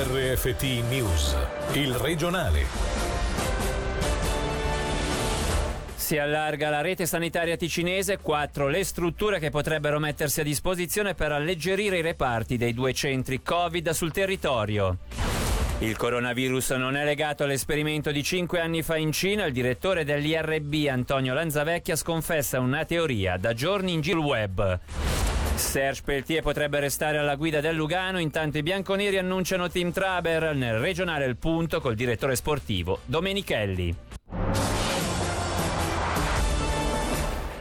RFT News, il regionale. Si allarga la rete sanitaria ticinese, quattro le strutture che potrebbero mettersi a disposizione per alleggerire i reparti dei due centri Covid sul territorio. Il coronavirus non è legato all'esperimento di cinque anni fa in Cina. Il direttore dell'IRB, Antonio Lanzavecchia, sconfessa una teoria da giorni in giro web. Serge Peltier potrebbe restare alla guida del Lugano, intanto i bianconeri annunciano Team Traber nel regionale Il Punto col direttore sportivo Domenichelli.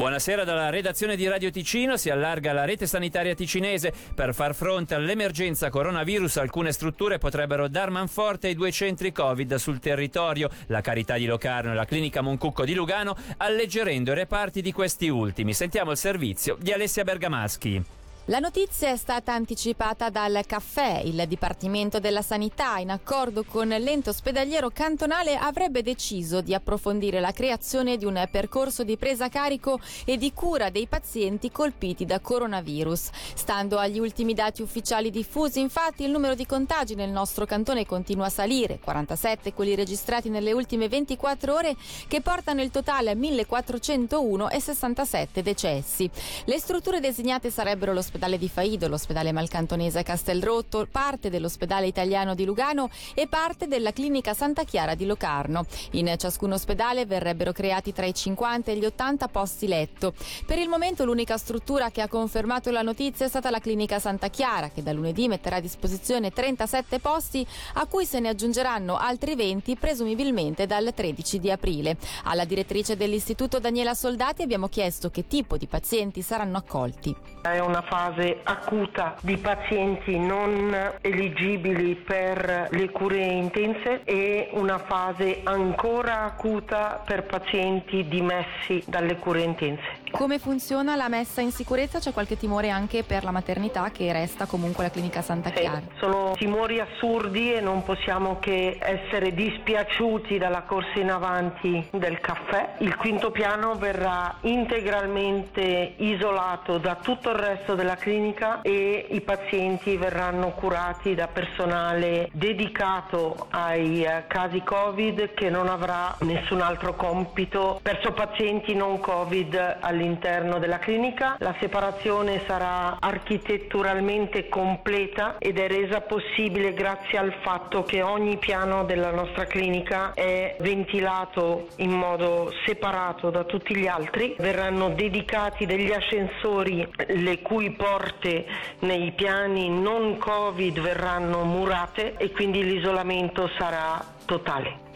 Buonasera dalla redazione di Radio Ticino. Si allarga la rete sanitaria ticinese. Per far fronte all'emergenza coronavirus, alcune strutture potrebbero dar manforte ai due centri Covid sul territorio, la Carità di Locarno e la Clinica Moncucco di Lugano, alleggerendo i reparti di questi ultimi. Sentiamo il servizio di Alessia Bergamaschi. La notizia è stata anticipata dal Caffè. Il Dipartimento della Sanità, in accordo con l'ente ospedaliero cantonale, avrebbe deciso di approfondire la creazione di un percorso di presa carico e di cura dei pazienti colpiti da coronavirus. Stando agli ultimi dati ufficiali diffusi, infatti, il numero di contagi nel nostro cantone continua a salire, 47 quelli registrati nelle ultime 24 ore, che portano il totale a 1401 e 67 decessi. Le strutture designate sarebbero l'ospedale l'ospedale di Faido, l'ospedale malcantonese Castelrotto, parte dell'ospedale italiano di Lugano e parte della clinica Santa Chiara di Locarno. In ciascun ospedale verrebbero creati tra i 50 e gli 80 posti letto. Per il momento l'unica struttura che ha confermato la notizia è stata la clinica Santa Chiara, che da lunedì metterà a disposizione 37 posti, a cui se ne aggiungeranno altri 20 presumibilmente dal 13 di aprile. Alla direttrice dell'istituto Daniela Soldati abbiamo chiesto che tipo di pazienti saranno accolti. È una fase acuta di pazienti non eligibili per le cure intense e una fase ancora acuta per pazienti dimessi dalle cure intense. Come funziona la messa in sicurezza? C'è qualche timore anche per la maternità che resta comunque la clinica Santa Chiara? Sì, sono timori assurdi e non possiamo che essere dispiaciuti dalla corsa in avanti del caffè. Il quinto piano verrà integralmente isolato da tutto il resto della clinica e i pazienti verranno curati da personale dedicato ai eh, casi Covid che non avrà nessun altro compito verso pazienti non Covid all'interno della clinica. La separazione sarà architetturalmente completa ed è resa possibile grazie al fatto che ogni piano della nostra clinica è ventilato in modo separato da tutti gli altri. Verranno dedicati degli ascensori le cui porte nei piani non Covid verranno murate e quindi l'isolamento sarà totale.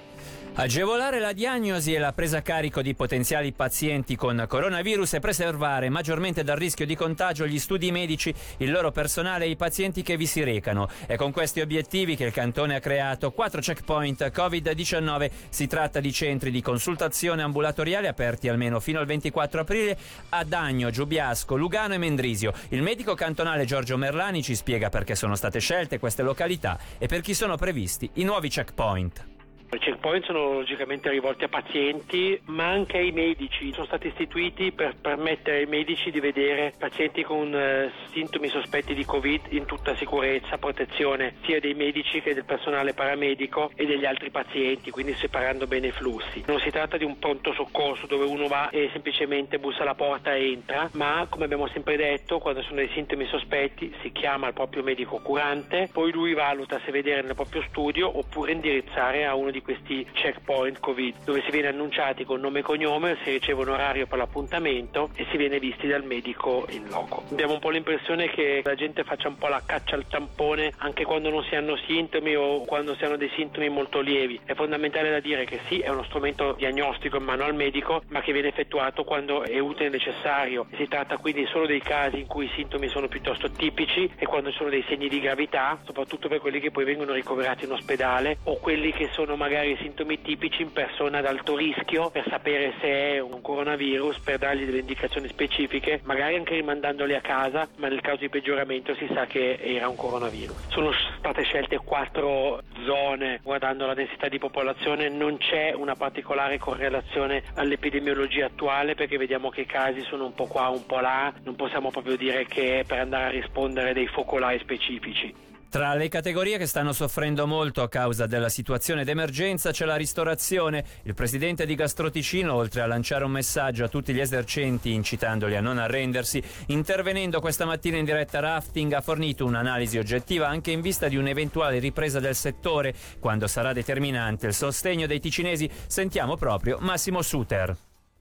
Agevolare la diagnosi e la presa a carico di potenziali pazienti con coronavirus e preservare maggiormente dal rischio di contagio gli studi medici, il loro personale e i pazienti che vi si recano. È con questi obiettivi che il Cantone ha creato quattro checkpoint Covid-19. Si tratta di centri di consultazione ambulatoriale aperti almeno fino al 24 aprile a Dagno, Giubiasco, Lugano e Mendrisio. Il medico cantonale Giorgio Merlani ci spiega perché sono state scelte queste località e per chi sono previsti i nuovi checkpoint. I checkpoint sono logicamente rivolti a pazienti, ma anche ai medici. Sono stati istituiti per permettere ai medici di vedere pazienti con eh, sintomi sospetti di Covid in tutta sicurezza, protezione sia dei medici che del personale paramedico e degli altri pazienti, quindi separando bene i flussi. Non si tratta di un pronto soccorso dove uno va e semplicemente bussa alla porta e entra, ma come abbiamo sempre detto, quando sono dei sintomi sospetti si chiama il proprio medico curante, poi lui valuta se vedere nel proprio studio oppure indirizzare a uno di questi checkpoint Covid dove si viene annunciati con nome e cognome, si riceve un orario per l'appuntamento e si viene visti dal medico in loco. Abbiamo un po' l'impressione che la gente faccia un po' la caccia al tampone anche quando non si hanno sintomi o quando si hanno dei sintomi molto lievi. È fondamentale da dire che sì, è uno strumento diagnostico in mano al medico, ma che viene effettuato quando è utile e necessario. Si tratta quindi solo dei casi in cui i sintomi sono piuttosto tipici e quando ci sono dei segni di gravità, soprattutto per quelli che poi vengono ricoverati in ospedale o quelli che sono magari magari sintomi tipici in persone ad alto rischio per sapere se è un coronavirus, per dargli delle indicazioni specifiche, magari anche rimandandoli a casa, ma nel caso di peggioramento si sa che era un coronavirus. Sono state scelte quattro zone guardando la densità di popolazione, non c'è una particolare correlazione all'epidemiologia attuale perché vediamo che i casi sono un po' qua, un po' là, non possiamo proprio dire che per andare a rispondere dei focolai specifici. Tra le categorie che stanno soffrendo molto a causa della situazione d'emergenza c'è la ristorazione. Il presidente di Gastroticino, oltre a lanciare un messaggio a tutti gli esercenti incitandoli a non arrendersi, intervenendo questa mattina in diretta rafting ha fornito un'analisi oggettiva anche in vista di un'eventuale ripresa del settore. Quando sarà determinante il sostegno dei ticinesi, sentiamo proprio Massimo Suter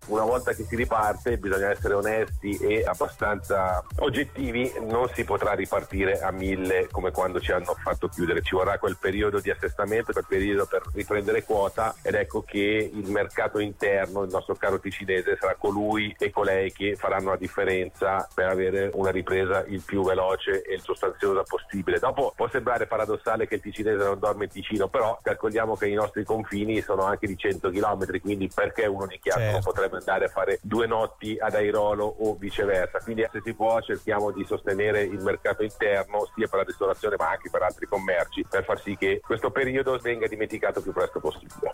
una volta che si riparte bisogna essere onesti e abbastanza oggettivi, non si potrà ripartire a mille come quando ci hanno fatto chiudere, ci vorrà quel periodo di assestamento, quel periodo per riprendere quota ed ecco che il mercato interno, il nostro caro ticinese, sarà colui e colei che faranno la differenza per avere una ripresa il più veloce e il sostanziosa possibile. Dopo può sembrare paradossale che il ticinese non dorme in Ticino, però calcoliamo che i nostri confini sono anche di 100 km, quindi perché uno di Chiasso certo. non potrebbe andare a fare due notti ad Airolo o viceversa. Quindi se si può cerchiamo di sostenere il mercato interno sia per la ristorazione ma anche per altri commerci per far sì che questo periodo venga dimenticato il più presto possibile.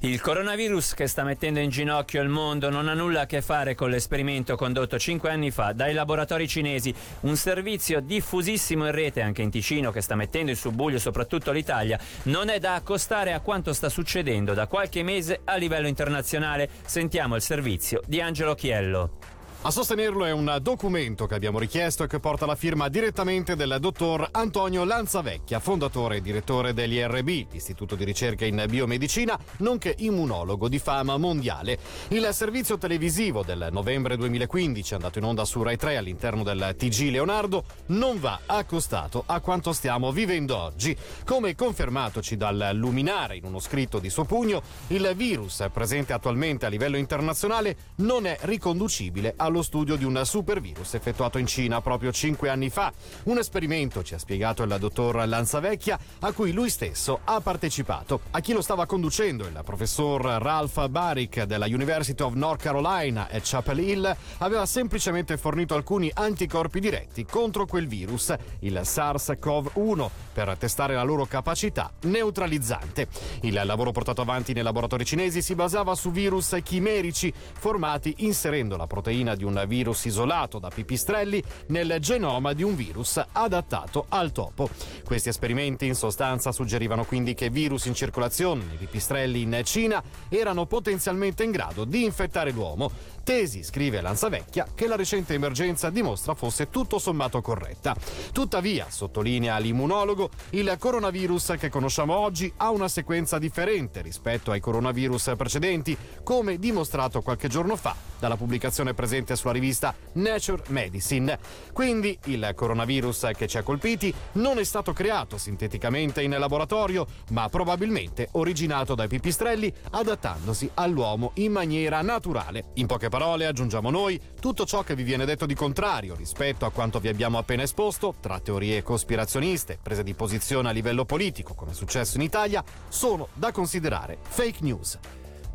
Il coronavirus che sta mettendo in ginocchio il mondo non ha nulla a che fare con l'esperimento condotto cinque anni fa dai laboratori cinesi, un servizio diffusissimo in rete anche in Ticino che sta mettendo in subbuglio soprattutto l'Italia, non è da accostare a quanto sta succedendo da qualche mese a livello internazionale. Sentiamo il servizio di Angelo Chiello. A sostenerlo è un documento che abbiamo richiesto e che porta la firma direttamente del dottor Antonio Lanzavecchia, fondatore e direttore dell'IRB, Istituto di ricerca in biomedicina, nonché immunologo di fama mondiale. Il servizio televisivo del novembre 2015, andato in onda su Rai 3 all'interno del TG Leonardo, non va accostato a quanto stiamo vivendo oggi. Come confermatoci dal Luminare in uno scritto di suo pugno, il virus presente attualmente a livello internazionale non è riconducibile allo allo studio di un supervirus effettuato in Cina proprio cinque anni fa. Un esperimento, ci ha spiegato il dottor Lanzavecchia, a cui lui stesso ha partecipato. A chi lo stava conducendo, il professor Ralph Baric della University of North Carolina e Chapel Hill, aveva semplicemente fornito alcuni anticorpi diretti contro quel virus, il SARS-CoV-1, per testare la loro capacità neutralizzante. Il lavoro portato avanti nei laboratori cinesi si basava su virus chimerici formati inserendo la proteina di un virus isolato da pipistrelli nel genoma di un virus adattato al topo. Questi esperimenti in sostanza suggerivano quindi che virus in circolazione nei pipistrelli in Cina erano potenzialmente in grado di infettare l'uomo Tesi, scrive Lanzavecchia, che la recente emergenza dimostra fosse tutto sommato corretta. Tuttavia, sottolinea l'immunologo, il coronavirus che conosciamo oggi ha una sequenza differente rispetto ai coronavirus precedenti, come dimostrato qualche giorno fa dalla pubblicazione presente sulla rivista Nature Medicine. Quindi il coronavirus che ci ha colpiti non è stato creato sinteticamente in laboratorio, ma probabilmente originato dai pipistrelli adattandosi all'uomo in maniera naturale. In poche parole, aggiungiamo noi, tutto ciò che vi viene detto di contrario rispetto a quanto vi abbiamo appena esposto, tra teorie cospirazioniste, prese di posizione a livello politico, come è successo in Italia, sono da considerare fake news.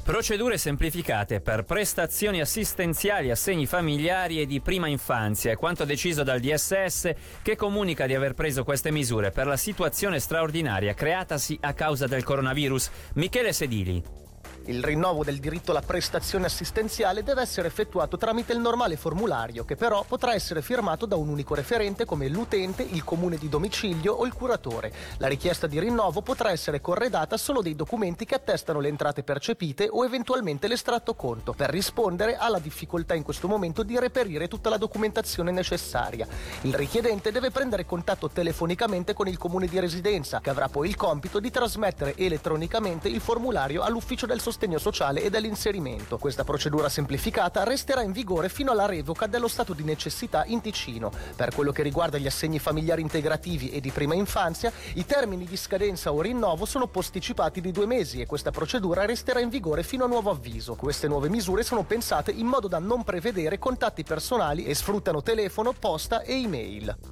Procedure semplificate per prestazioni assistenziali, assegni familiari e di prima infanzia è quanto deciso dal DSS che comunica di aver preso queste misure per la situazione straordinaria creatasi a causa del coronavirus. Michele Sedili. Il rinnovo del diritto alla prestazione assistenziale deve essere effettuato tramite il normale formulario, che però potrà essere firmato da un unico referente come l'utente, il comune di domicilio o il curatore. La richiesta di rinnovo potrà essere corredata solo dei documenti che attestano le entrate percepite o eventualmente l'estratto conto, per rispondere alla difficoltà in questo momento di reperire tutta la documentazione necessaria. Il richiedente deve prendere contatto telefonicamente con il comune di residenza, che avrà poi il compito di trasmettere elettronicamente il formulario all'ufficio del sostegno sostegno sociale e dell'inserimento. Questa procedura semplificata resterà in vigore fino alla revoca dello stato di necessità in Ticino. Per quello che riguarda gli assegni familiari integrativi e di prima infanzia, i termini di scadenza o rinnovo sono posticipati di due mesi e questa procedura resterà in vigore fino a nuovo avviso. Queste nuove misure sono pensate in modo da non prevedere contatti personali e sfruttano telefono, posta e email.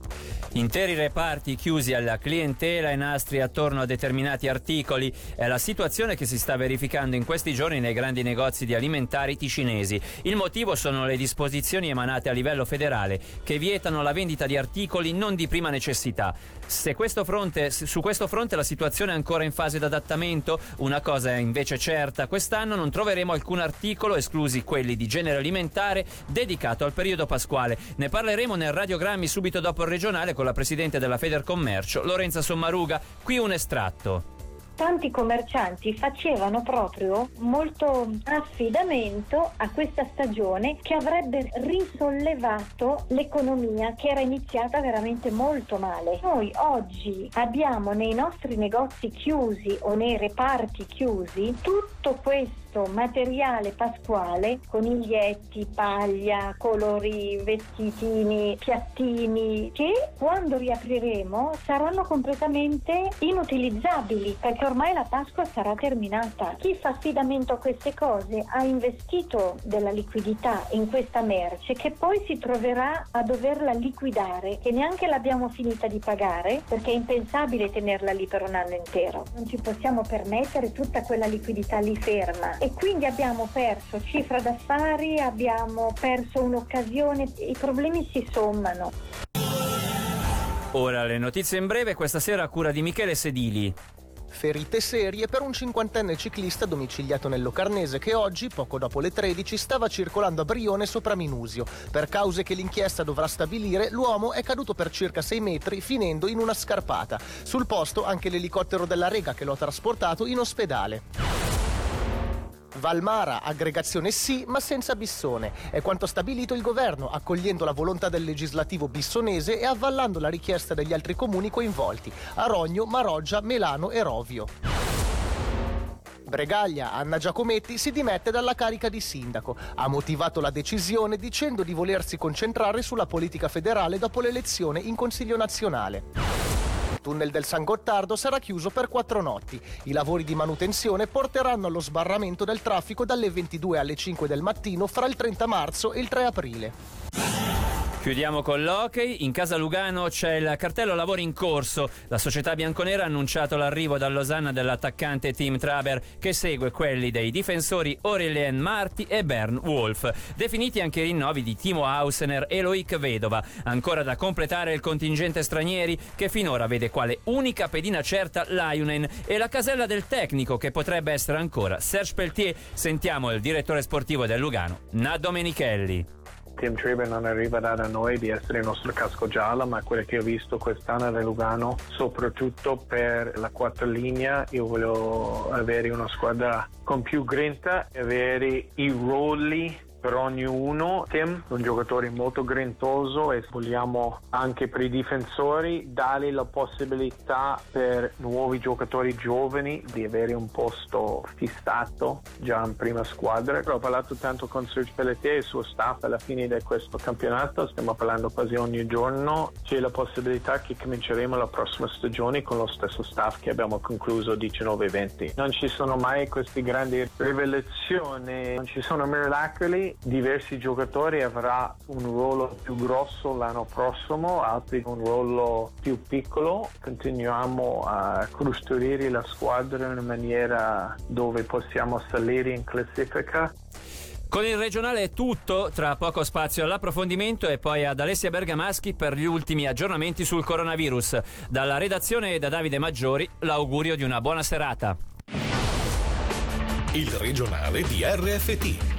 Interi reparti chiusi alla clientela e nastri attorno a determinati articoli è la situazione che si sta verificando in questi giorni nei grandi negozi di alimentari ticinesi. Il motivo sono le disposizioni emanate a livello federale che vietano la vendita di articoli non di prima necessità. Questo fronte, su questo fronte la situazione è ancora in fase di adattamento, una cosa è invece certa, quest'anno non troveremo alcun articolo, esclusi quelli di genere alimentare, dedicato al periodo pasquale. Ne parleremo nel radiogrammi subito dopo il regionale con la presidente della Federcommercio, Lorenza Sommaruga. Qui un estratto tanti commercianti facevano proprio molto affidamento a questa stagione che avrebbe risollevato l'economia che era iniziata veramente molto male. Noi oggi abbiamo nei nostri negozi chiusi o nei reparti chiusi tutto questo materiale pasquale, coniglietti, paglia, colori, vestitini, piattini, che quando riapriremo saranno completamente inutilizzabili perché ormai la Pasqua sarà terminata. Chi fa affidamento a queste cose ha investito della liquidità in questa merce che poi si troverà a doverla liquidare, che neanche l'abbiamo finita di pagare perché è impensabile tenerla lì per un anno intero. Non ci possiamo permettere tutta quella liquidità lì ferma e quindi abbiamo perso cifra d'affari, abbiamo perso un'occasione, i problemi si sommano. Ora le notizie in breve questa sera a cura di Michele Sedili. Ferite serie per un cinquantenne ciclista domiciliato nel Locarnese che oggi, poco dopo le 13, stava circolando a Brione sopra Minusio. Per cause che l'inchiesta dovrà stabilire, l'uomo è caduto per circa 6 metri finendo in una scarpata. Sul posto anche l'elicottero della Rega che l'ha trasportato in ospedale. Valmara, aggregazione sì, ma senza Bissone. È quanto stabilito il governo, accogliendo la volontà del legislativo bissonese e avvallando la richiesta degli altri comuni coinvolti, Arogno, Maroggia, Melano e Rovio. Bregaglia, Anna Giacometti, si dimette dalla carica di sindaco. Ha motivato la decisione dicendo di volersi concentrare sulla politica federale dopo l'elezione in Consiglio nazionale tunnel del San Gottardo sarà chiuso per quattro notti. I lavori di manutenzione porteranno allo sbarramento del traffico dalle 22 alle 5 del mattino fra il 30 marzo e il 3 aprile. Chiudiamo con l'hockey. In casa Lugano c'è il cartello lavori in corso. La società bianconera ha annunciato l'arrivo da Losanna dell'attaccante Tim Traber che segue quelli dei difensori Aurelien Marti e Bern Wolf. Definiti anche i rinnovi di Timo Hausener e Loic Vedova. Ancora da completare il contingente stranieri che finora vede quale unica pedina certa Lionen e la casella del tecnico che potrebbe essere ancora Serge Peltier. Sentiamo il direttore sportivo del Lugano, Nado Menichelli. Tim Traber non arriva da noi di essere il nostro casco giallo, ma quello che ho visto quest'anno da Lugano, soprattutto per la quarta linea, io voglio avere una squadra con più grinta e avere i ruoli per ognuno. Tim è un giocatore molto grintoso e vogliamo anche per i difensori dare la possibilità per nuovi giocatori giovani di avere un posto fissato già in prima squadra. Ho parlato tanto con Serge Pelletier e il suo staff alla fine di questo campionato, stiamo parlando quasi ogni giorno. C'è la possibilità che cominceremo la prossima stagione con lo stesso staff che abbiamo concluso 19-20. Non ci sono mai queste grandi rivelazioni, non ci sono miracoli, diversi giocatori avrà un ruolo più grosso l'anno prossimo, altri un ruolo più piccolo. Continuiamo a costruire la squadra in maniera dove possiamo salire in classifica. Con il regionale è tutto, tra poco spazio all'approfondimento e poi ad Alessia Bergamaschi per gli ultimi aggiornamenti sul coronavirus. Dalla redazione e da Davide Maggiori l'augurio di una buona serata. Il regionale di RFT,